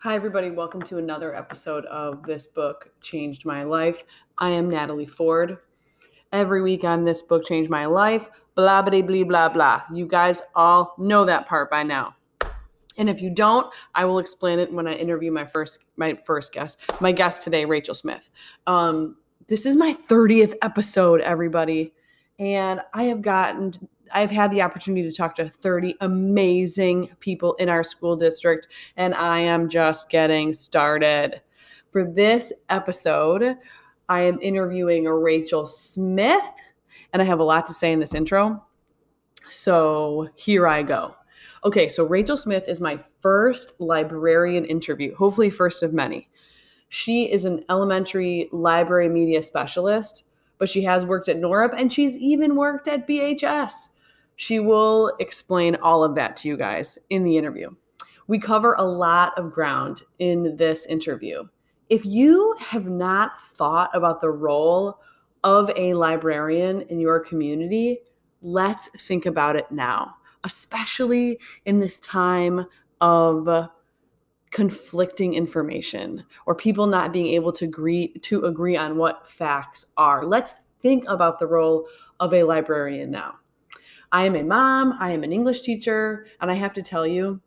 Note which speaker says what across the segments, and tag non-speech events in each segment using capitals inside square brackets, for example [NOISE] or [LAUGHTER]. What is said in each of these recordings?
Speaker 1: Hi, everybody. Welcome to another episode of This Book Changed My Life. I am Natalie Ford. Every week on This Book Changed My Life, blah, blah, blah, blah, blah. You guys all know that part by now. And if you don't, I will explain it when I interview my first my first guest, my guest today, Rachel Smith. Um, this is my 30th episode, everybody, and I have gotten I've had the opportunity to talk to 30 amazing people in our school district, and I am just getting started. For this episode, I am interviewing Rachel Smith, and I have a lot to say in this intro. So here I go. Okay, so Rachel Smith is my first librarian interview, hopefully, first of many. She is an elementary library media specialist, but she has worked at NORUP and she's even worked at BHS. She will explain all of that to you guys in the interview. We cover a lot of ground in this interview. If you have not thought about the role of a librarian in your community, let's think about it now, especially in this time of conflicting information or people not being able to agree to agree on what facts are. Let's think about the role of a librarian now. I am a mom, I am an English teacher, and I have to tell you,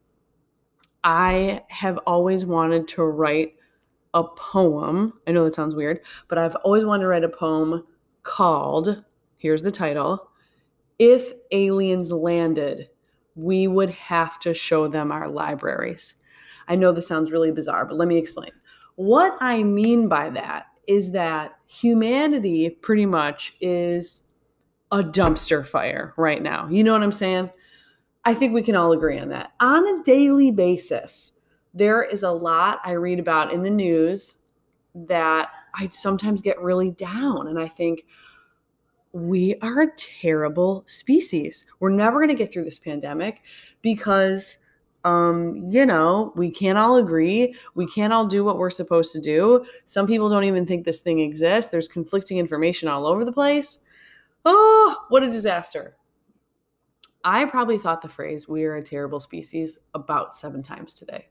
Speaker 1: I have always wanted to write a poem. I know that sounds weird, but I've always wanted to write a poem called, here's the title If Aliens Landed, We Would Have to Show Them Our Libraries. I know this sounds really bizarre, but let me explain. What I mean by that is that humanity pretty much is a dumpster fire right now. You know what I'm saying? I think we can all agree on that. On a daily basis, there is a lot I read about in the news that I sometimes get really down. And I think we are a terrible species. We're never going to get through this pandemic because, um, you know, we can't all agree. We can't all do what we're supposed to do. Some people don't even think this thing exists. There's conflicting information all over the place. Oh, what a disaster. I probably thought the phrase, we are a terrible species, about seven times today.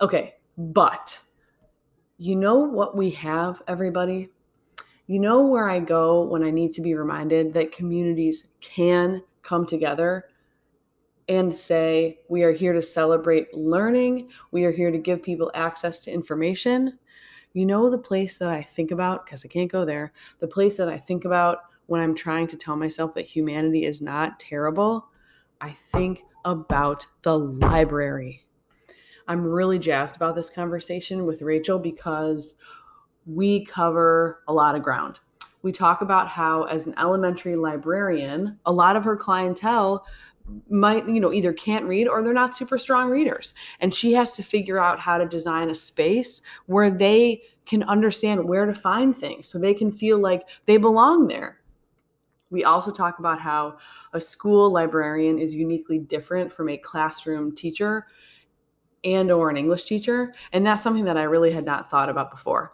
Speaker 1: Okay, but you know what we have, everybody? You know where I go when I need to be reminded that communities can come together and say, we are here to celebrate learning, we are here to give people access to information. You know, the place that I think about, because I can't go there, the place that I think about when I'm trying to tell myself that humanity is not terrible, I think about the library. I'm really jazzed about this conversation with Rachel because we cover a lot of ground. We talk about how, as an elementary librarian, a lot of her clientele might you know either can't read or they're not super strong readers and she has to figure out how to design a space where they can understand where to find things so they can feel like they belong there we also talk about how a school librarian is uniquely different from a classroom teacher and or an English teacher, and that's something that I really had not thought about before.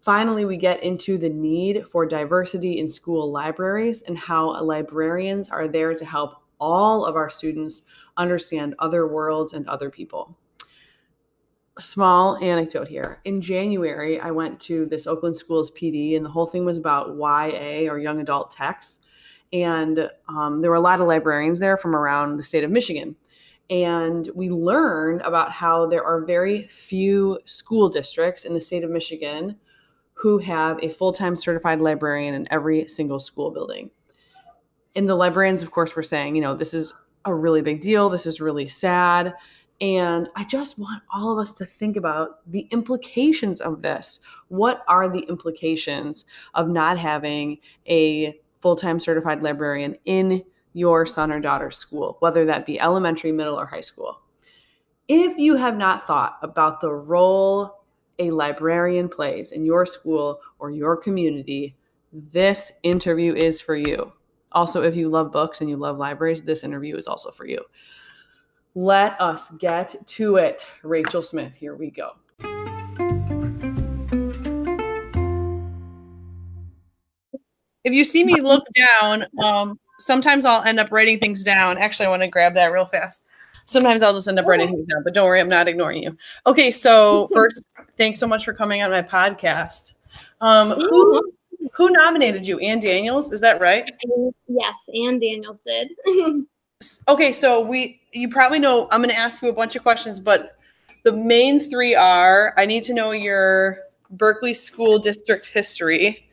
Speaker 1: Finally, we get into the need for diversity in school libraries and how librarians are there to help all of our students understand other worlds and other people. Small anecdote here. In January, I went to this Oakland Schools PD, and the whole thing was about YA or young adult texts and um, there were a lot of librarians there from around the state of Michigan. And we learned about how there are very few school districts in the state of Michigan who have a full time certified librarian in every single school building. And the librarians, of course, were saying, you know, this is a really big deal. This is really sad. And I just want all of us to think about the implications of this. What are the implications of not having a full time certified librarian in your son or daughter's school, whether that be elementary, middle, or high school. If you have not thought about the role a librarian plays in your school or your community, this interview is for you. Also, if you love books and you love libraries, this interview is also for you. Let us get to it. Rachel Smith, here we go. if you see me look down, um, sometimes I'll end up writing things down. Actually, I want to grab that real fast. Sometimes I'll just end up writing things down, but don't worry, I'm not ignoring you. Okay, so first, thanks so much for coming on my podcast. Um, who who nominated you? Ann Daniels, is that right?
Speaker 2: Yes, Ann Daniels did. [LAUGHS]
Speaker 1: okay, so we you probably know I'm going to ask you a bunch of questions, but the main three are I need to know your Berkeley School District history.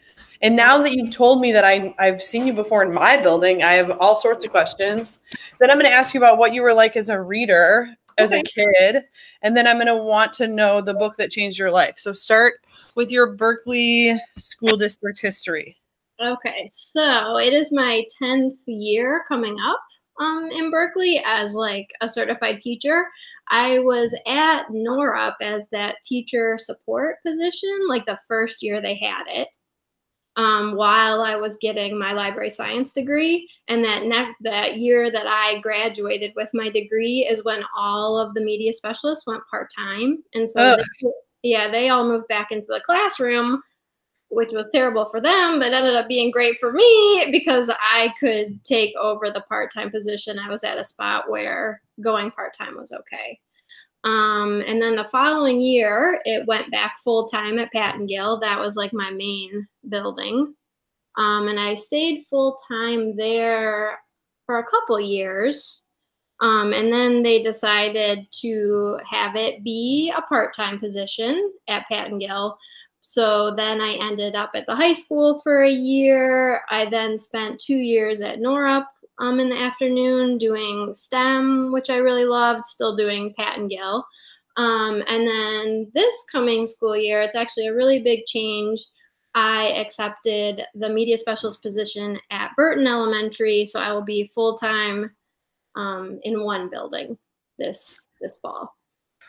Speaker 1: And now that you've told me that I, I've seen you before in my building, I have all sorts of questions. Then I'm going to ask you about what you were like as a reader, as okay. a kid. And then I'm going to want to know the book that changed your life. So start with your Berkeley School District history.
Speaker 2: Okay, so it is my 10th year coming up um, in Berkeley as like a certified teacher. I was at NORUP as that teacher support position, like the first year they had it. Um, while I was getting my library science degree, and that ne- that year that I graduated with my degree is when all of the media specialists went part time, and so they, yeah, they all moved back into the classroom which was terrible for them, but ended up being great for me because I could take over the part time position. I was at a spot where going part time was okay. Um, and then the following year, it went back full time at Pattengill. That was like my main building. Um, and I stayed full time there for a couple years. Um, and then they decided to have it be a part time position at Pattengill so then I ended up at the high school for a year. I then spent two years at NORUP um, in the afternoon doing STEM, which I really loved, still doing Pattengill. Um, and then this coming school year, it's actually a really big change. I accepted the media specialist position at Burton Elementary, so I will be full time um, in one building this this fall.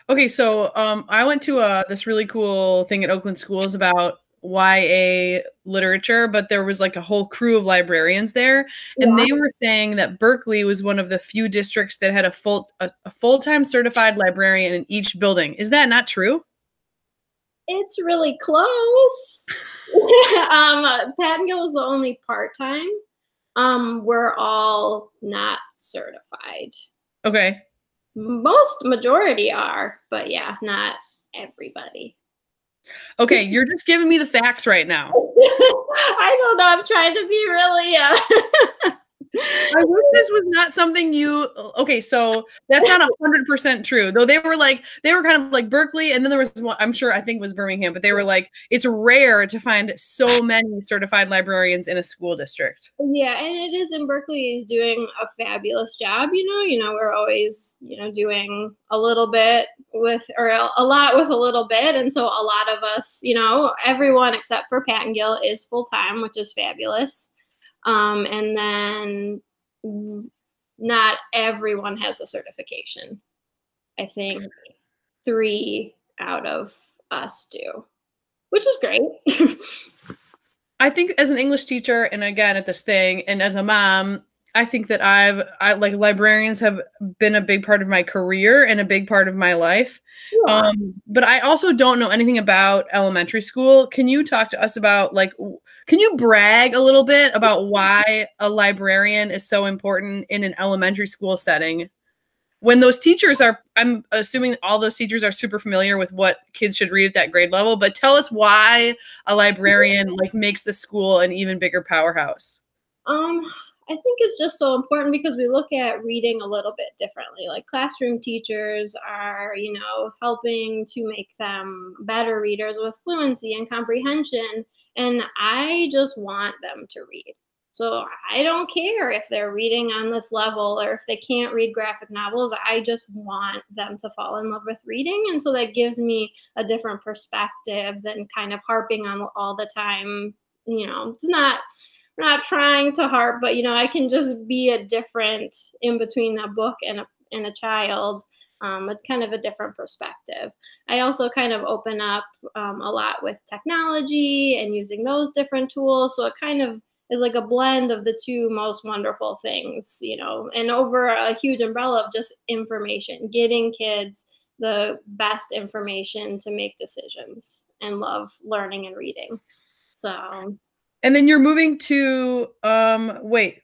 Speaker 1: Okay, so um, I went to uh, this really cool thing at Oakland Schools about YA literature, but there was like a whole crew of librarians there, and yeah. they were saying that Berkeley was one of the few districts that had a full a, a full time certified librarian in each building. Is that not true?
Speaker 2: It's really close. [LAUGHS] um, Pattengill was the only part time. Um, we're all not certified.
Speaker 1: Okay
Speaker 2: most majority are, but yeah, not everybody.
Speaker 1: Okay, you're just giving me the facts right now. [LAUGHS]
Speaker 2: I don't know. I'm trying to be really uh [LAUGHS]
Speaker 1: I wish this was not something you. Okay, so that's not hundred percent true. Though they were like they were kind of like Berkeley, and then there was one. I'm sure I think was Birmingham, but they were like it's rare to find so many certified librarians in a school district.
Speaker 2: Yeah, and it is. And Berkeley is doing a fabulous job. You know, you know we're always you know doing a little bit with or a lot with a little bit, and so a lot of us, you know, everyone except for Pattengill is full time, which is fabulous. Um, and then not everyone has a certification. I think three out of us do, which is great. [LAUGHS]
Speaker 1: I think as an English teacher, and again at this thing, and as a mom, I think that I've I like librarians have been a big part of my career and a big part of my life. Yeah. Um, but I also don't know anything about elementary school. Can you talk to us about like can you brag a little bit about why a librarian is so important in an elementary school setting? When those teachers are, I'm assuming all those teachers are super familiar with what kids should read at that grade level, but tell us why a librarian like makes the school an even bigger powerhouse.
Speaker 2: Um, I think it's just so important because we look at reading a little bit differently. Like classroom teachers are, you know, helping to make them better readers with fluency and comprehension. And I just want them to read. So I don't care if they're reading on this level or if they can't read graphic novels. I just want them to fall in love with reading. And so that gives me a different perspective than kind of harping on all the time. You know, it's not not trying to harp, but you know, I can just be a different in between a book and a and a child um, a kind of a different perspective. I also kind of open up um, a lot with technology and using those different tools. So it kind of is like a blend of the two most wonderful things, you know, and over a huge umbrella of just information, getting kids the best information to make decisions and love learning and reading. So
Speaker 1: And then you're moving to um wait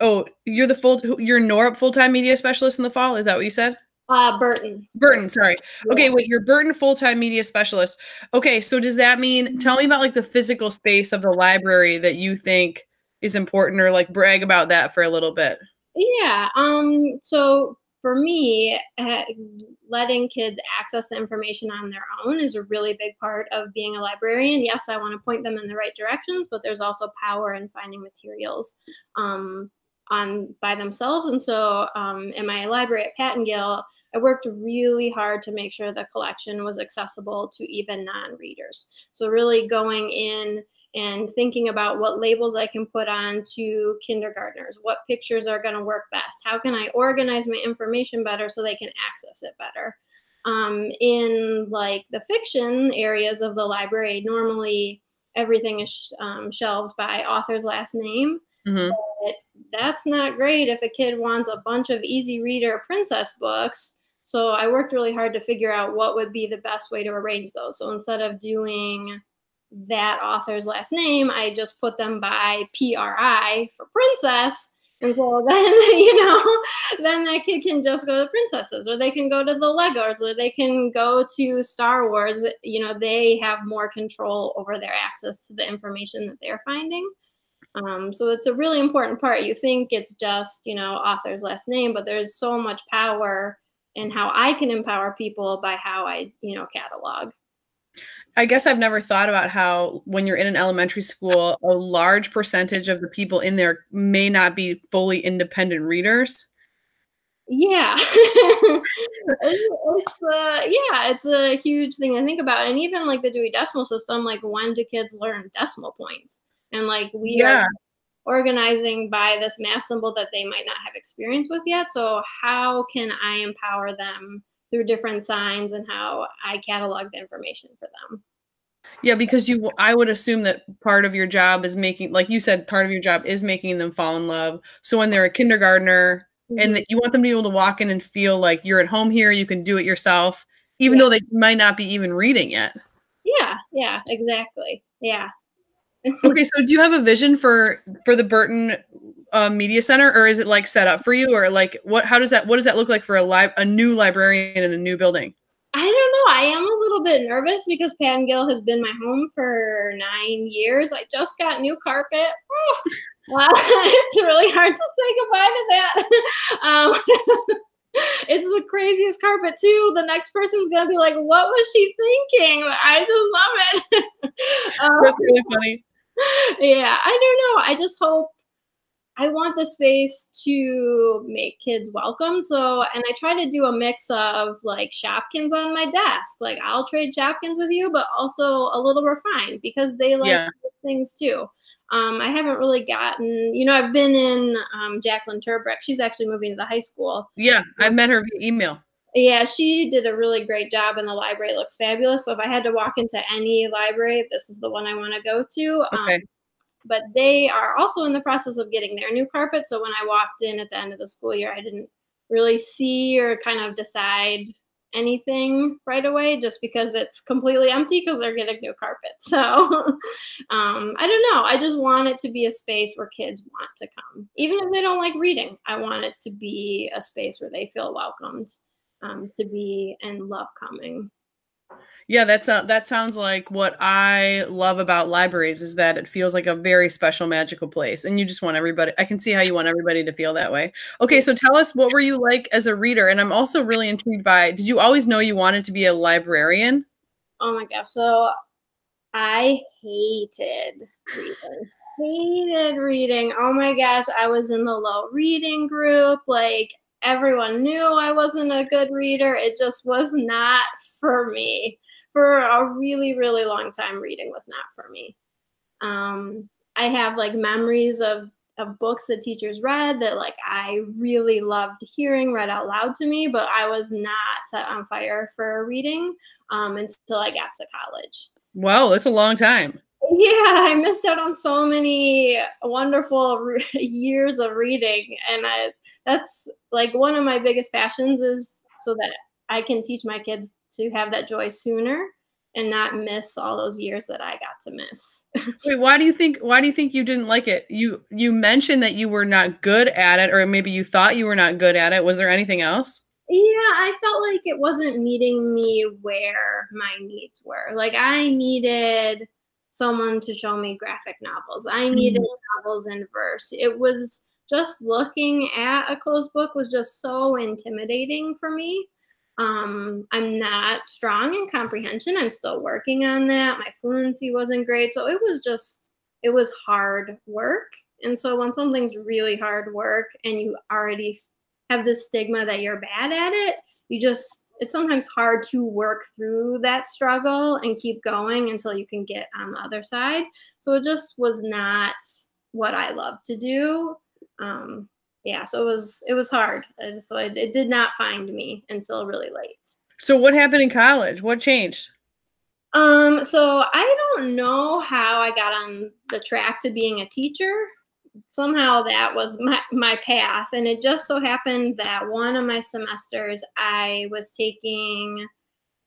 Speaker 1: oh you're the full you're Norup full time media specialist in the fall is that what you said?
Speaker 2: Uh, Burton.
Speaker 1: Burton, sorry. Okay, wait, you're Burton full time media specialist. Okay, so does that mean tell me about like the physical space of the library that you think is important or like brag about that for a little bit?
Speaker 2: Yeah. Um. So for me, uh, letting kids access the information on their own is a really big part of being a librarian. Yes, I want to point them in the right directions, but there's also power in finding materials um, on by themselves. And so, um, in my library at Pattengill, I worked really hard to make sure the collection was accessible to even non-readers. So really going in and thinking about what labels I can put on to kindergartners, what pictures are going to work best, how can I organize my information better so they can access it better. Um, in like the fiction areas of the library, normally everything is um, shelved by author's last name. Mm-hmm. But that's not great if a kid wants a bunch of easy reader princess books. So I worked really hard to figure out what would be the best way to arrange those. So instead of doing that author's last name, I just put them by PRI for princess. And so [LAUGHS] then, you know, then that kid can just go to princesses or they can go to the Legos or they can go to Star Wars. You know, they have more control over their access to the information that they're finding. Um, so it's a really important part. You think it's just, you know, author's last name, but there's so much power in how I can empower people by how I, you know, catalog.
Speaker 1: I guess I've never thought about how when you're in an elementary school, a large percentage of the people in there may not be fully independent readers.
Speaker 2: Yeah. [LAUGHS] it's uh, yeah, it's a huge thing to think about. And even like the Dewey Decimal System, like when do kids learn decimal points? And like we yeah. are organizing by this math symbol that they might not have experience with yet. So how can I empower them through different signs and how I catalog the information for them.
Speaker 1: Yeah, because you I would assume that part of your job is making like you said part of your job is making them fall in love. So when they're a kindergartner mm-hmm. and that you want them to be able to walk in and feel like you're at home here, you can do it yourself even yeah. though they might not be even reading yet.
Speaker 2: Yeah, yeah, exactly. Yeah. [LAUGHS]
Speaker 1: okay, so do you have a vision for for the Burton uh, media center, or is it like set up for you, or like what? How does that? What does that look like for a live a new librarian in a new building?
Speaker 2: I don't know. I am a little bit nervous because Pattengill has been my home for nine years. I just got new carpet. Oh, [LAUGHS] wow, [LAUGHS] it's really hard to say goodbye to that. [LAUGHS] Um, it's the craziest carpet too. The next person's gonna be like, "What was she thinking?" I just love it.
Speaker 1: um, That's really funny.
Speaker 2: Yeah, I don't know. I just hope I want the space to make kids welcome. So, and I try to do a mix of like Shopkins on my desk. Like I'll trade Shopkins with you, but also a little refined because they like yeah. things too. Um, I haven't really gotten, you know, I've been in um, Jacqueline Turbrick. She's actually moving to the high school.
Speaker 1: Yeah, I've met her via email.
Speaker 2: Yeah, she did a really great job, and the library looks fabulous. So if I had to walk into any library, this is the one I want to go to. Um, okay. Um, but they are also in the process of getting their new carpet. So when I walked in at the end of the school year, I didn't really see or kind of decide anything right away just because it's completely empty because they're getting new carpet. [LAUGHS] So um, I don't know. I just want it to be a space where kids want to come. Even if they don't like reading, I want it to be a space where they feel welcomed um, to be and love coming.
Speaker 1: Yeah, that's uh, that sounds like what I love about libraries is that it feels like a very special magical place and you just want everybody I can see how you want everybody to feel that way. Okay, so tell us what were you like as a reader and I'm also really intrigued by did you always know you wanted to be a librarian?
Speaker 2: Oh my gosh. So I hated reading. Hated reading. Oh my gosh, I was in the low reading group like everyone knew I wasn't a good reader. It just was not for me for a really, really long time, reading was not for me. Um, I have like memories of of books that teachers read that like I really loved hearing read out loud to me, but I was not set on fire for reading um, until I got to college.
Speaker 1: Wow, that's a long time.
Speaker 2: Yeah, I missed out on so many wonderful re- [LAUGHS] years of reading, and I, that's like one of my biggest passions is so that I can teach my kids to have that joy sooner. and not miss all those years that I got to miss. [LAUGHS]
Speaker 1: Wait, why do you think why do you think you didn't like it? You you mentioned that you were not good at it or maybe you thought you were not good at it. Was there anything else?
Speaker 2: Yeah, I felt like it wasn't meeting me where my needs were. Like I needed someone to show me graphic novels. I needed mm-hmm. novels in verse. It was just looking at a closed book was just so intimidating for me. Um, I'm not strong in comprehension. I'm still working on that. My fluency wasn't great. So it was just, it was hard work. And so when something's really hard work and you already have this stigma that you're bad at it, you just, it's sometimes hard to work through that struggle and keep going until you can get on the other side. So it just was not what I love to do. Um, yeah, so it was it was hard, and so it, it did not find me until really late.
Speaker 1: So what happened in college? What changed?
Speaker 2: Um, so I don't know how I got on the track to being a teacher. Somehow that was my, my path. And it just so happened that one of my semesters I was taking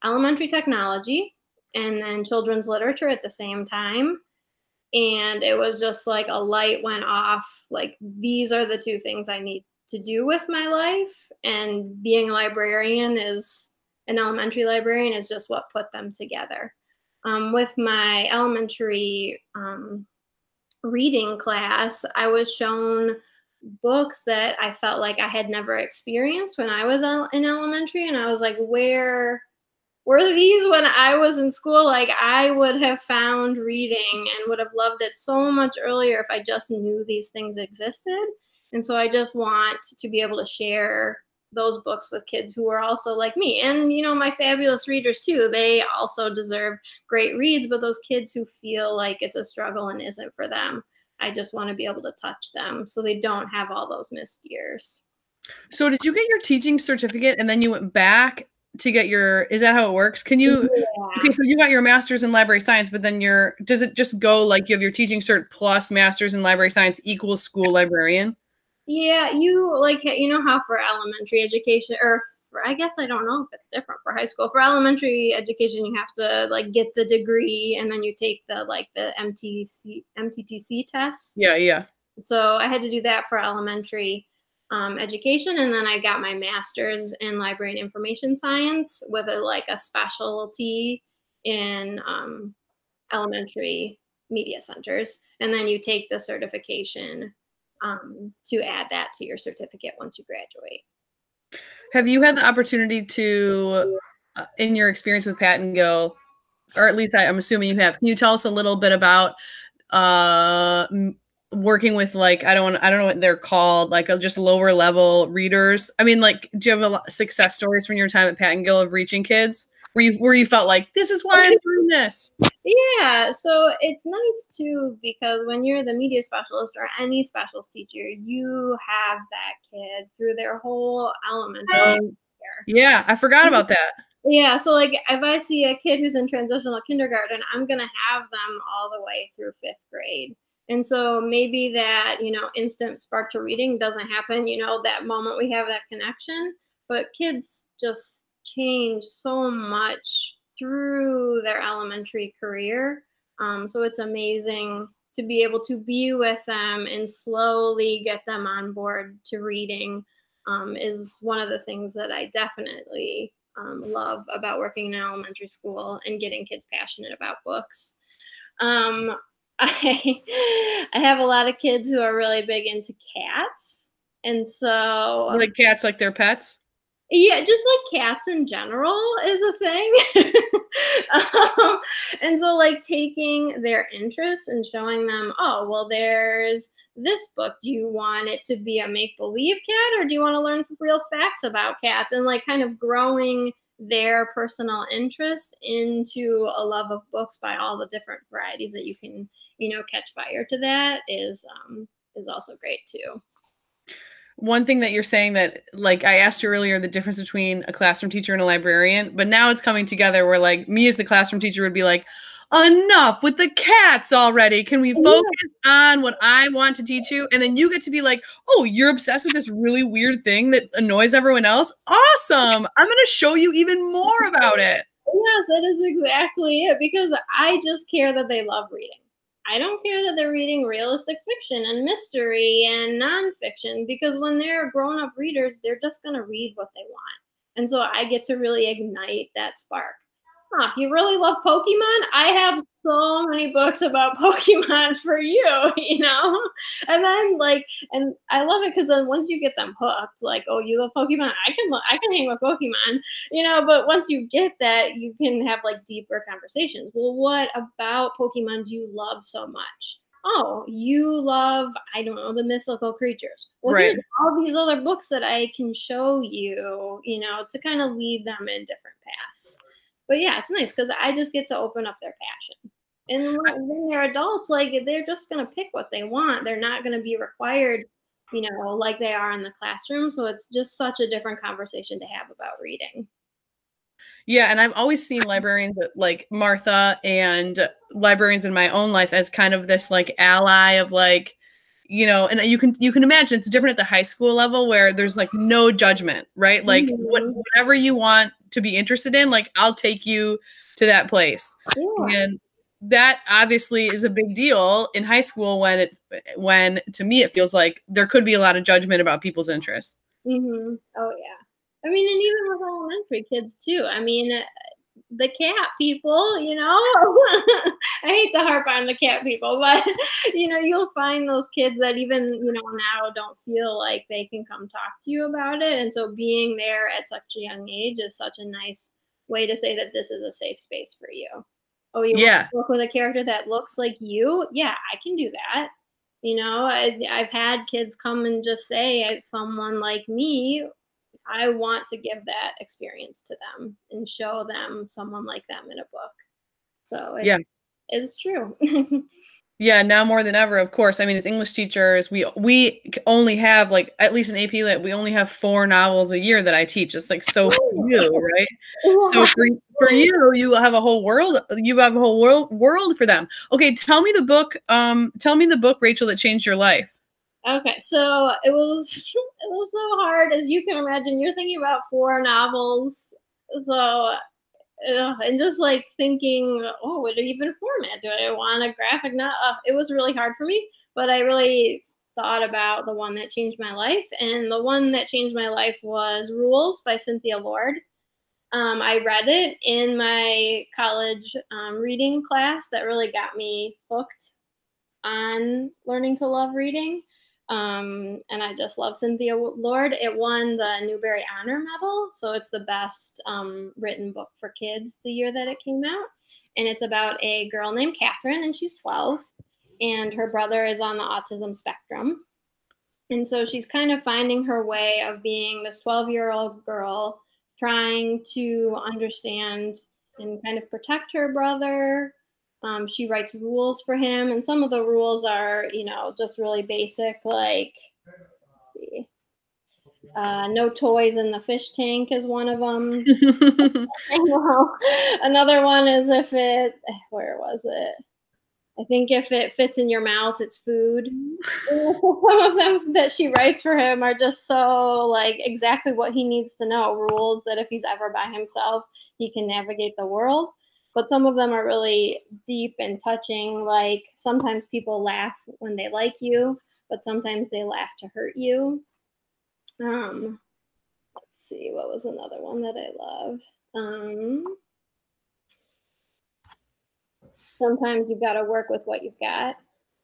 Speaker 2: elementary technology and then children's literature at the same time. And it was just like a light went off like these are the two things i need to do with my life. And being a librarian is an elementary librarian is just what put them together. Um, with my elementary um, reading class i was shown books that i felt like i had never experienced when i was in elementary and i was like where were these when I was in school? Like I would have found reading and would have loved it so much earlier if I just knew these things existed. And so I just want to be able to share those books with kids who are also like me. And, you know, my fabulous readers too. They also deserve great reads, but those kids who feel like it's a struggle and isn't for them, I just want to be able to touch them so they don't have all those missed years.
Speaker 1: So, did you get your teaching certificate and then you went back to get your is that how it works can you yeah. okay so you got your master's in library science but then your does it just go like you have your teaching cert plus master's in library science equals school librarian
Speaker 2: yeah you like you know how for elementary education or for, i guess i don't know if it's different for high school for elementary education you have to like get the degree and then you take the like the mtc mttc test.
Speaker 1: Yeah yeah.
Speaker 2: So i had to do that for elementary um, education, and then I got my master's in library and information science with a like a specialty in um, elementary media centers, and then you take the certification um, to add that to your certificate once you graduate.
Speaker 1: Have you had the opportunity to, uh, in your experience with Pattengill, or at least I, am assuming you have? Can you tell us a little bit about uh, working with like I don't I don't know what they're called like uh, just lower level readers. I mean, like, do you have a lot success stories from your time at Pattengill of reaching kids where you where you felt like this is why I'm doing this?
Speaker 2: Yeah, so it's nice too because when you're the media specialist or any specialist teacher, you have that kid through their whole elementary. Um,
Speaker 1: yeah, I forgot about that.
Speaker 2: Yeah, so like if I see a kid who's in transitional kindergarten, I'm gonna have them all the way through fifth grade. And so maybe that, you know, instant spark to reading doesn't happen, you know, that moment we have that connection. But kids just change so much through their elementary career. Um, so it's amazing to be able to be with them and slowly get them on board to reading um, is one of the things that I definitely um, love about working in elementary school and getting kids passionate about books. Um, [LAUGHS] I I have a lot of kids who are really big into cats. And so
Speaker 1: like cats like their pets?
Speaker 2: Yeah, just like cats in general is a thing. [LAUGHS] um, and so like taking their interest and showing them, oh, well, there's this book. Do you want it to be a make believe cat or do you want to learn real facts about cats? And like kind of growing their personal interest into a love of books by all the different varieties that you can you know catch fire to that is um is also great too
Speaker 1: one thing that you're saying that like i asked you earlier the difference between a classroom teacher and a librarian but now it's coming together where like me as the classroom teacher would be like enough with the cats already. Can we focus on what I want to teach you? And then you get to be like, oh, you're obsessed with this really weird thing that annoys everyone else. Awesome. I'm going to show you even more about it.
Speaker 2: Yes, that is exactly it because I just care that they love reading. I don't care that they're reading realistic fiction and mystery and nonfiction because when they're grown up readers, they're just going to read what they want. And so I get to really ignite that spark. Huh, you really love Pokemon? I have so many books about [LAUGHS] Pokemon for you, [LAUGHS] you know? And then like, and I love it because then once you get them hooked, like, oh, you love Pokemon, I can I can hang with Pokemon, you know, but once you get that, you can have like deeper conversations. Well, what about Pokemon do you love so much? Oh, you love, I don't know, the mythical creatures. Well,
Speaker 1: Right.
Speaker 2: here's all these other books that I can show you, you know, to kind of lead them in different paths. But yeah, it's nice because I just get to open up their passion. And when, when they're adults, like they're just gonna pick what they want. They're not gonna be required, you know, like they are in the classroom. So it's just such a different conversation to have about reading.
Speaker 1: Yeah, and I've always seen [LAUGHS] librarians like Martha and librarians in my own life as kind of this like ally of like, you know, and you can you can imagine it's different at the high school level where there's like no judgment, right? Like what,
Speaker 2: Mhm.
Speaker 1: whatever you want to be interested in, like I'll take you to that place.
Speaker 2: Yeah.
Speaker 1: And that obviously is a big deal in high school when it when to me it feels like there could be a lot of judgment about people's interests.
Speaker 2: mm-hmm. Oh yeah. I mean, and even with elementary kids too. I mean, the cat people, you know. [LAUGHS] I hate to harp on the cat people, but [LAUGHS] you know, you'll find those kids that even you know now don't feel like they can come talk to you about it, and so being there at such a young age is such a nice way to say that this is a safe space for you. Oh, you
Speaker 1: Yeah.
Speaker 2: work with a character that looks like you? Yeah, I can do that. You know, I, I've had kids come and just say, someone like me, I want to give that experience to them and show them someone like them in a book. So it,
Speaker 1: Yeah.
Speaker 2: it's true. [LAUGHS]
Speaker 1: Yeah, now more than ever, of course. I mean, as English teachers, we we only have like at least in AP Lit, we only have four novels a year that I teach. It's like so few, right? So for for you, you have a whole world. You have a whole world world for them. Okay, tell me the book. Um, tell me the book, Rachel, that changed your life.
Speaker 2: Okay, so it was [LAUGHS] it was so hard as you can imagine. You're thinking about four novels, so and just like thinking, oh, what even format do I want a graphic? novel? uh, it was really hard for me, but I really thought about the one that changed my life, and the one that changed my life was Rules by Cynthia Lord. Um, I read it in my college um, reading class that really got me hooked on learning to love reading. Um, and I just love Cynthia Lord. It won the Newbery Honor Medal, so it's the best um, written book for kids the year that it came out. And it's about a girl named Catherine, and she's 12, and her brother is on the autism spectrum. And so she's kind of finding her way of being this 12 year old girl, trying to understand and kind of protect her brother, um, she writes rules for him, and some of the rules are, you know, just really basic, like uh, no toys in the fish tank is one of them. [LAUGHS] [LAUGHS] Another one is if it, where was it? I think if it fits in your mouth, it's food. [LAUGHS] Some of them that she writes for him are just so like exactly what he needs to know. Rules that if he's ever by himself, he can navigate the world but some of them are really deep and touching. Like sometimes people laugh when they like you, but sometimes they laugh to hurt you. Um, let's see, what was another one that I love? Um, sometimes you've got to work with what you've got.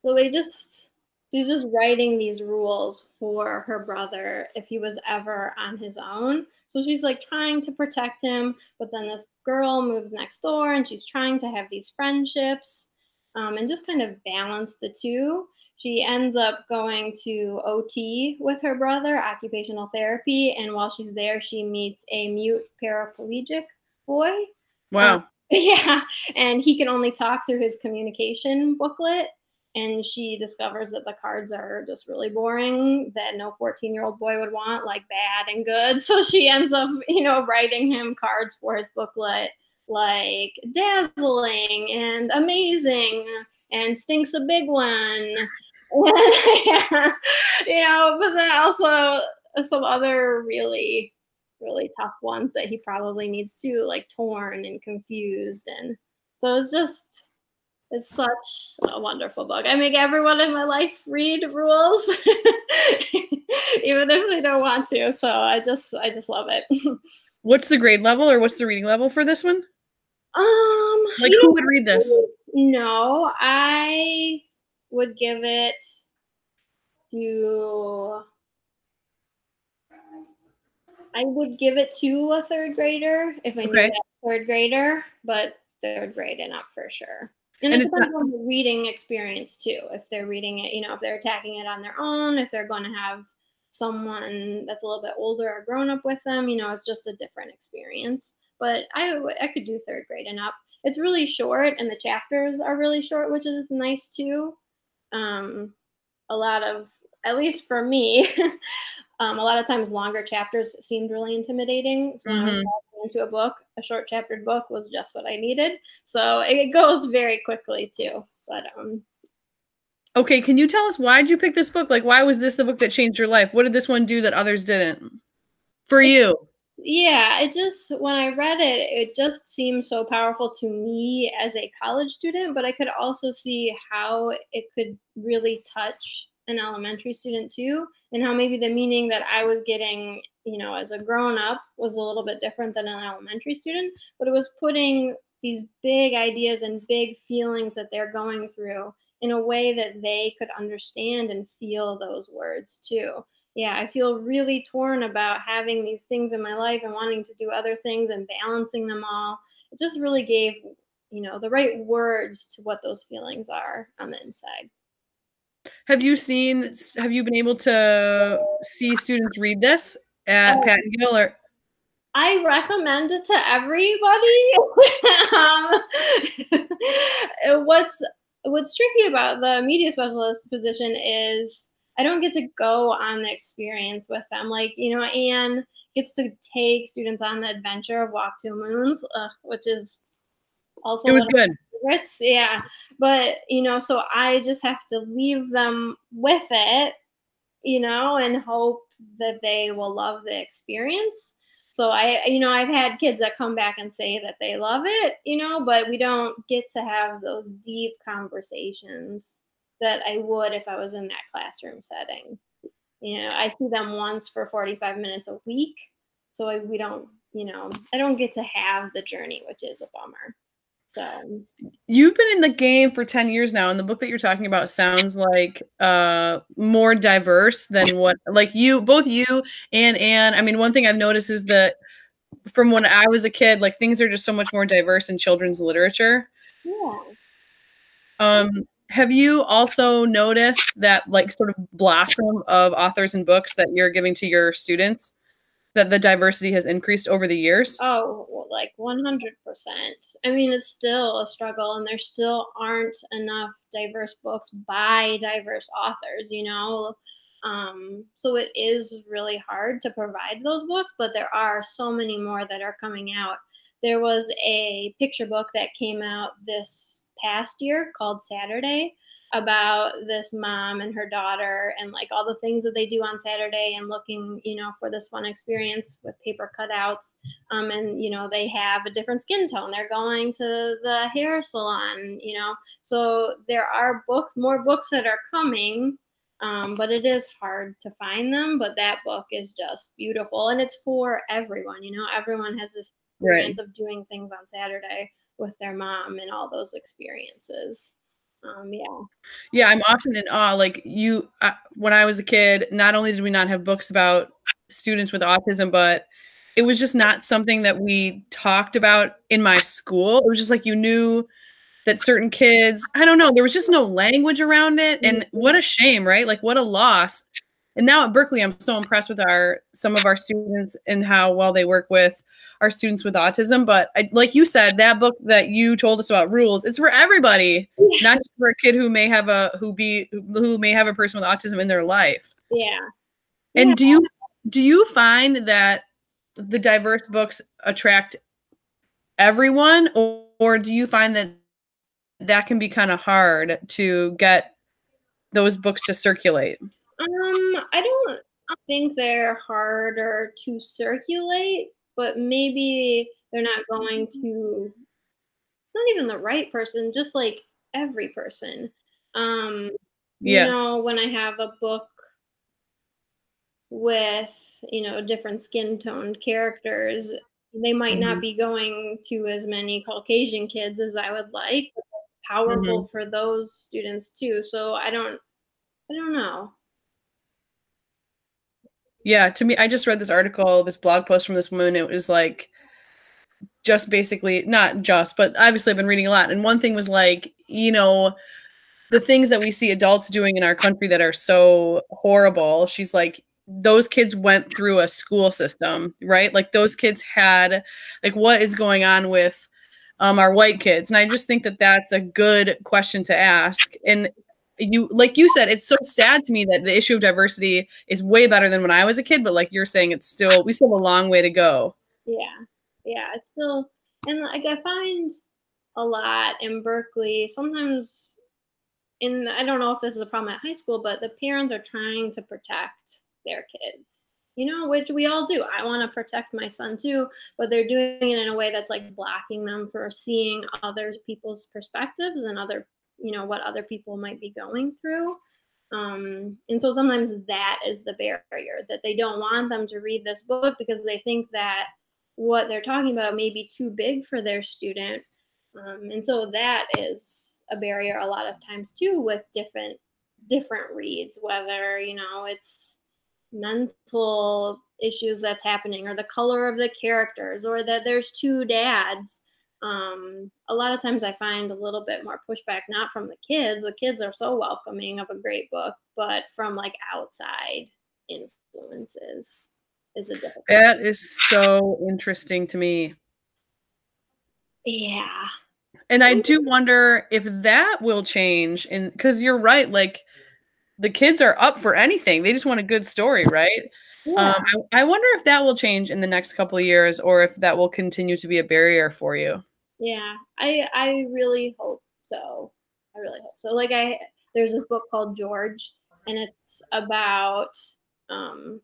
Speaker 2: So they just she's just writing these rules for her brother if he was ever on his own. So she's like trying to protect him, but then this girl moves next door and she's trying to have these friendships um, and just kind of balance the two. She ends up going to OT with her brother, occupational therapy, and while she's there, she meets a mute paraplegic boy.
Speaker 1: wow. [LAUGHS]
Speaker 2: Yeah, and he can only talk through his communication booklet. And she discovers that the cards are just really boring, that no 14 year old boy would want, like bad and good. [LAUGHS] So she ends up, you know, writing him cards for his booklet like dazzling and amazing and stinks a big one. [LAUGHS] yeah, you know, but then also some other really really tough ones that he probably needs to, like torn and confused. And so it's just, it's such a wonderful book. I make everyone in my life read rules, [LAUGHS] even if they don't want to. So I just, I just love it. [LAUGHS]
Speaker 1: what's the grade level or what's the reading level for this one?
Speaker 2: Um,
Speaker 1: like who would read this?
Speaker 2: No, I would give it to I would give it to a third grader if I okay. knew that third grader, but third grade and up for sure. And, and it depends not- on the reading experience too. If they're reading it, you know, if they're attacking it on their own, if they're going to have someone that's a little bit older or grown up with them, you know, it's just a different experience. But I I could do third grade and up. It's really short, and the chapters are really short, which is nice too. Um, a lot of, at least for me, [LAUGHS] um, a lot of times longer chapters seemed really intimidating. So mm-hmm. Into a book, a short chaptered book was just what I needed. So it goes very quickly too. But um,
Speaker 1: Okay, can you tell us why did you pick this book? Like, why was this the book that changed your life? What did this one do that others didn't for you?
Speaker 2: Yeah, it just, when I read it, it just seemed so powerful to me as a college student, but I could also see how it could really touch an elementary student too, and how maybe the meaning that I was getting, you know, as a grown up was a little bit different than an elementary student, but it was putting these big ideas and big feelings that they're going through in a way that they could understand and feel those words too. Yeah, I feel really torn about having these things in my life and wanting to do other things and balancing them all. It just really gave, you know, the right words to what those feelings are on the inside.
Speaker 1: Have you seen have you been able to see students read this at uh, Pat and
Speaker 2: I recommend it to everybody. [LAUGHS] um, what's what's tricky about the media specialist position is I don't get to go on the experience with them. Like, you know, Anne gets to take students on the adventure of Walk Two Moons, uh, which is also
Speaker 1: it was good.
Speaker 2: Favorites. Yeah. But, you know, so I just have to leave them with it, you know, and hope that they will love the experience. So I, you know, I've had kids that come back and say that they love it, you know, but we don't get to have those deep conversations that I would if I was in that classroom setting. You know, I see them once for 45 minutes a week. So I, we don't, you know, I don't get to have the journey, which is a bummer. So
Speaker 1: you've been in the game for 10 years now, and the book that you're talking about sounds like uh more diverse than what like you both you and Anne. I mean, one thing I've noticed is that from when I was a kid, like things are just so much more diverse in children's literature.
Speaker 2: Yeah.
Speaker 1: Um, have you also noticed that like sort of blossom of authors and books that you're giving to your students? That the diversity has increased over the years?
Speaker 2: Oh, like 100%. I mean, it's still a struggle, and there still aren't enough diverse books by diverse authors, you know? Um, so it is really hard to provide those books, but there are so many more that are coming out. There was a picture book that came out this past year called Saturday about this mom and her daughter and like all the things that they do on Saturday and looking, you know, for this fun experience with paper cutouts. Um, and, you know, they have a different skin tone. They're going to the hair salon, you know. So there are books, more books that are coming. Um, but it is hard to find them. But that book is just beautiful and it's for everyone. You know, everyone has this experience right. of doing things on Saturday with their mom and all those experiences um, yeah.
Speaker 1: Yeah i'm often in awe like you uh, when i was a kid not only did we not have books about students with autism but it was just not something that we talked about in my school. It was just like you knew that certain kids i don't know there was just no language around it and what a shame right? Like what a loss. And now at berkeley i'm so impressed with our some of our students and how well they work with our students with autism. But I, like you said, that book that you told us about rules, it's for everybody, yeah. not just for a kid who may have a who be who may have a person with autism in their life.
Speaker 2: Yeah.
Speaker 1: And yeah. do you do you find that the diverse books attract everyone, or, or do you find that that can be kind of hard to get those books to circulate?
Speaker 2: Um, I don't think they're harder to circulate, but maybe they're not going to it's not even the right person, just like every person. Um
Speaker 1: Yeah.
Speaker 2: you know, when I have a book with, you know, different skin toned characters, they might not
Speaker 1: Mhm.
Speaker 2: be going to as many Caucasian kids as I would like, but it's powerful for those students too. So I don't I don't know.
Speaker 1: Yeah, to me, I just read this article, this blog post from this woman. It was like just basically not just, but obviously I've been reading a lot. And one thing was like, you know, the things that we see adults doing in our country that are so horrible. She's like, those kids went through a school system, right? Like those kids had, like, what is going on with um, our white kids? And I just think that that's a good question to ask. And you, like you said, it's so sad to me that the issue of diversity is way better than when I was a kid. But like you're saying, it's still we still have a long way to go.
Speaker 2: Yeah. Yeah. It's still and like I find a lot in Berkley, sometimes in I don't know if this is a problem at high school, but the parents are trying to protect their kids. You know, which we all do. I want to protect my son too, but they're doing it in a way that's like blocking them for seeing other people's perspectives and other, you know, what other people might be going through. Um, and so sometimes that is the barrier that they don't want them to read this book because they think that what they're talking about may be too big for their student. Um, and so that is a barrier a lot of times too with different different reads, whether you know it's mental issues that's happening or the color of the characters or that there's two dads um, a lot of times i find a little bit more pushback not from the kids the kids are so welcoming of a great book but from like outside influences is a difficult
Speaker 1: That is so interesting to me.
Speaker 2: yeah
Speaker 1: And I do wonder if that will change and because you're right, like the kids are up for anything. They just want a good story, right?
Speaker 2: yeah
Speaker 1: Um, I, I wonder if that will change in the next couple of years or if that will continue to be a barrier for you.
Speaker 2: Yeah, I I really hope so. I really hope so. Like I there's this book called George and it's about um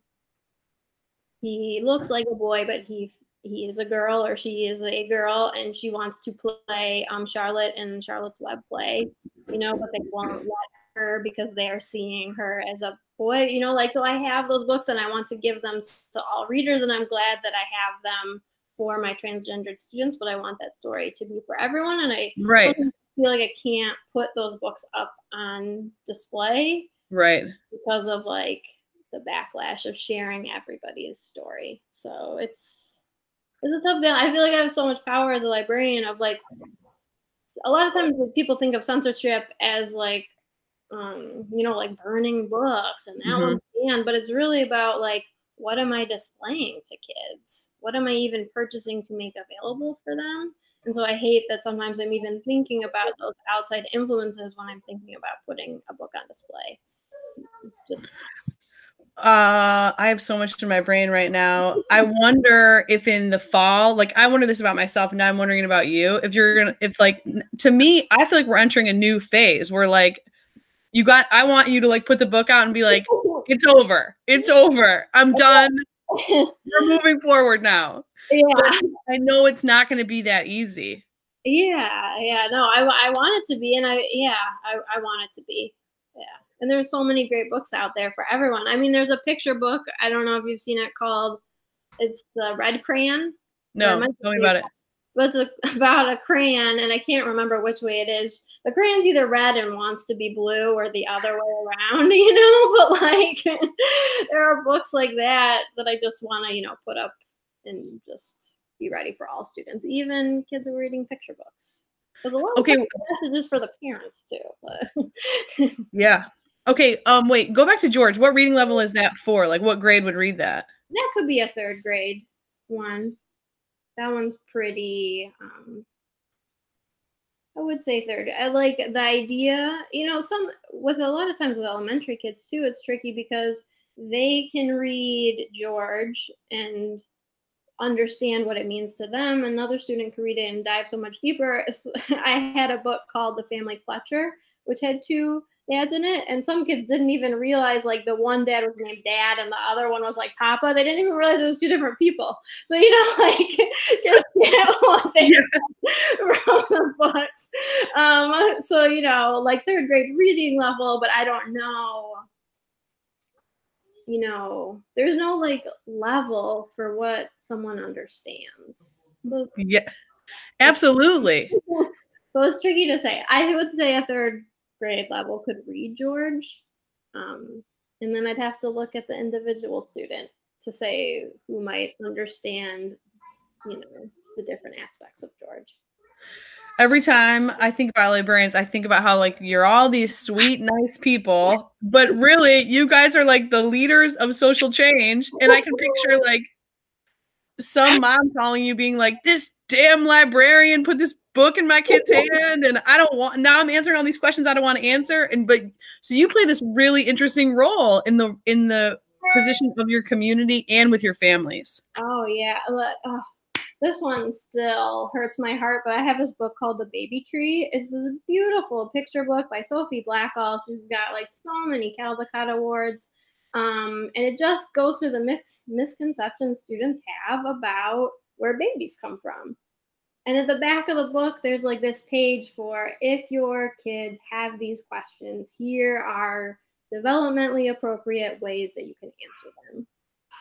Speaker 2: he looks like a boy but he he is a girl or she is a girl and she wants to play um Charlotte in Charlotte's Web play, you know, but they won't let her because they are seeing her as a boy, you know, like so I have those books and I want to give them to all readers and I'm glad that I have them for my transgendered students, but I want that story to be for everyone. And I
Speaker 1: Right,
Speaker 2: feel like I can't put those books up on display
Speaker 1: right.
Speaker 2: because of like the backlash of sharing everybody's story. So it's it's a tough deal. I feel like I have so much power as a librarian of like a lot of times people think of censorship as like um, you know, like burning books and that
Speaker 1: Mhm.
Speaker 2: one's banned, but it's really about like what am I displaying to kids? What am I even purchasing to make available for them? And so I hate that sometimes I'm even thinking about those outside influences when I'm thinking about putting a book on display. Just
Speaker 1: Uh, I have so much in my brain right now. I wonder if in the fall, like I wonder this about myself, and now I'm wondering about you. If you're gonna, if like to me, I feel like we're entering a new phase where like you got. I want you to like put the book out and be like, it's over, it's over, I'm done. [LAUGHS] We're moving forward now.
Speaker 2: yeah.
Speaker 1: I know it's not going to be that easy.
Speaker 2: Yeah, yeah, no, I, I want it to be, and I, yeah, I, I want it to be, yeah. And there's so many great books out there for everyone. I mean, there's a picture book. I don't know if you've seen it called, it's the Red Crayon,
Speaker 1: No, tell me about it.
Speaker 2: But it's a, [LAUGHS] about a crayon, and I can't remember which way it is. The crayon's either red and wants to be blue, or the other way around, [LAUGHS] you know. [LAUGHS] But like, there are books like that that I just want to, you know, put up and just be ready for all students, even kids who are reading picture books. There's a lot
Speaker 1: Okay.
Speaker 2: of messages for the parents too. But
Speaker 1: Yeah. Okay. Um. Wait. Go back to George. What reading level is that for? Like, what grade would read that?
Speaker 2: that could be a third grade one. That one's pretty. Um, I would say third. I like the idea. You know, some with a lot of times with elementary kids too, it's tricky because they can read George and understand what it means to them. Another student can read it and dive so much deeper. [LAUGHS] I had a book called The Family Fletcher, which had two dads in it, and some kids didn't even realize like the one dad was named Dad and the other one was like Papa. They didn't even realize it was two different people. So you know, [LAUGHS] like just get [LAUGHS] one thing from the books. Um, so you know, like third grade reading level, but I don't know. You know, there's no like level for what someone understands.
Speaker 1: Yeah, absolutely. [LAUGHS]
Speaker 2: so it's tricky to say. I would say a third grade level could read George. Um, and then I'd have to look at the individual student to say who might understand, you know, the different aspects of George.
Speaker 1: Every time I think about librarians, I think about how like you're all these sweet, nice people, but really you guys are like the leaders of social change. And I can picture like some mom calling you being like, This damn librarian put this book in my kid's hand and I don't want now I'm answering all these questions I don't want to answer and but so you play this really interesting role in the in the position of your community and with your families.
Speaker 2: Oh yeah. Look, oh, this one still hurts my heart, but I have this book called The Baby Tree. It's this beautiful picture book by Sophie Blackall. She's got like so many Caldecott awards. Um, and it just goes through the mix misconceptions students have about where babies come from. And at the back of the book, there's like this page for if your kids have these questions, here are developmentally appropriate ways that you can answer them.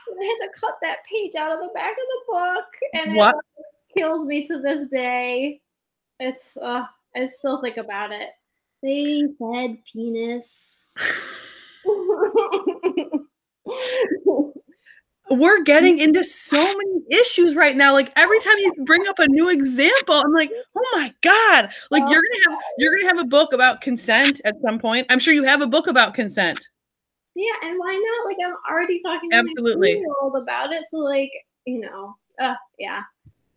Speaker 2: And I had to cut that page out of the back of the book, and what? it kills me to this day. It's, uh, I still think about it. They said penis. [LAUGHS] [LAUGHS]
Speaker 1: we're getting into so many issues right now. Like every time you bring up a new example, I'm like, oh my god! Like you're gonna have you're gonna have a book about consent at some point. I'm sure you have a book about consent.
Speaker 2: Yeah, and why not? Like I'm already talking to Absolutely. my old about it, so like you know, uh, yeah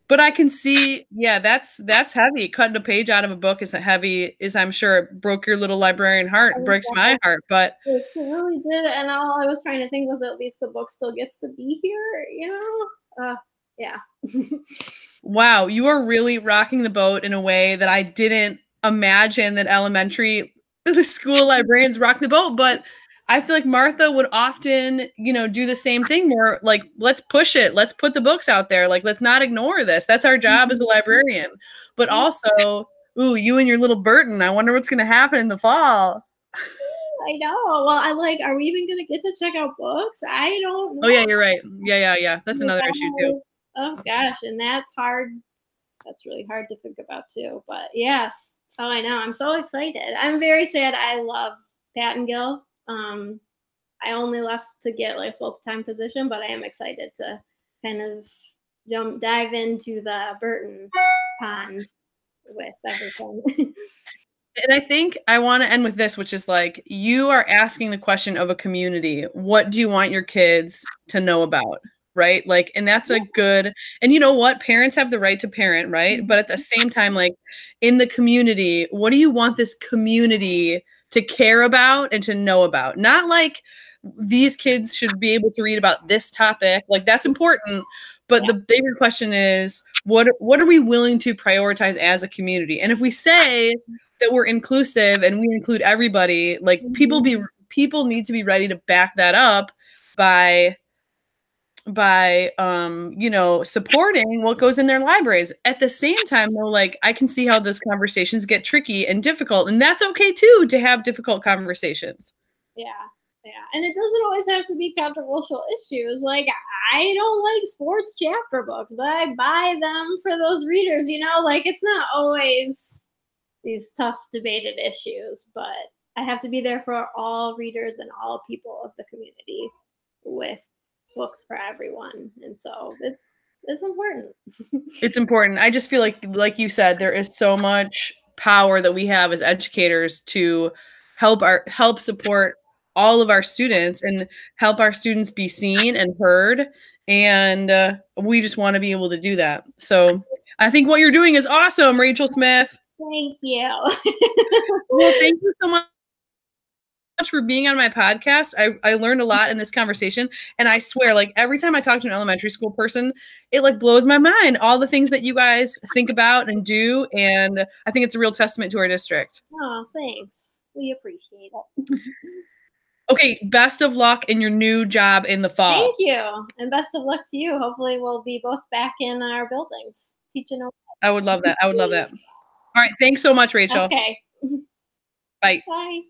Speaker 1: but I can see, yeah, that's that's heavy. Cutting a page out of a book isn't heavy. Is I'm sure it broke your little librarian heart, breaks my heart. But
Speaker 2: it really did. And all I was trying to think was at least the book still gets to be here. You know, uh, yeah. [LAUGHS]
Speaker 1: wow, you are really rocking the boat in a way that I didn't imagine that elementary [LAUGHS] the school librarians rock the boat, but I feel like Martha would often, you know, do the same thing more like, let's push it. Let's put the books out there. Like, let's not ignore this. That's our job as a mm-hmm. librarian. But also, ooh, you and your little Burton. I wonder what's going to happen in the fall.
Speaker 2: I know. Well, I like, are we even going to get to check out books? I don't know.
Speaker 1: Oh, yeah, you're right. Yeah, yeah, yeah. That's another issue, too.
Speaker 2: Oh, gosh. And that's hard. That's really hard to think about, too. But yes. Oh, I know. I'm so excited. I'm very sad. I love Pattengill. Um, I only left to get like full time position, but I am excited to kind of jump dive into the Burton pond with everything.
Speaker 1: and I think I want to end with this, which is like you are asking the question of a community: What do you want your kids to know about? Right, like, and that's a good. And you know what? Parents have the right to parent, right? But at the mm-hmm. same time, like in the community, what do you want this community? To care about and to know about. Not like these kids should be able to read about this topic. Like that's important, but yeah. the bigger question is what what are we willing to prioritize as a community? And if we say that we're inclusive and we include everybody, like people be mm-hmm. people need to be ready to back that up by by um you know supporting what goes in their libraries. At the same time though like i can see how those conversations get tricky and difficult and that's okay too to have difficult conversations.
Speaker 2: Yeah yeah and it doesn't always have to be controversial issues like i don't like sports chapter books but i buy them for those readers you know like it's not always these tough debated issues but i have to be there for all readers and all people of the community with books for everyone and so it's it's important. [LAUGHS]
Speaker 1: It's important. I just feel like like you said there is so much power that we have as educators to help our help support all of our students and help our students be seen and heard and uh, we just want to be able to do that. So i think what you're doing is awesome rachel smith.
Speaker 2: Thank you. [LAUGHS]
Speaker 1: Well thank you so much much for being on my podcast. I, I learned a lot in this conversation. And I swear, like every time I talk to an elementary school person, it like blows my mind all the things that you guys think about and do. And I think it's a real testament to our district.
Speaker 2: Oh, thanks. We appreciate it. [LAUGHS]
Speaker 1: okay, best of luck in your new job in the fall.
Speaker 2: Thank you. And best of luck to you. Hopefully, we'll be both back in our buildings teaching.
Speaker 1: I would love that. I would love that. All right. Thanks so much, Rachel.
Speaker 2: Okay.
Speaker 1: Bye.
Speaker 2: Bye.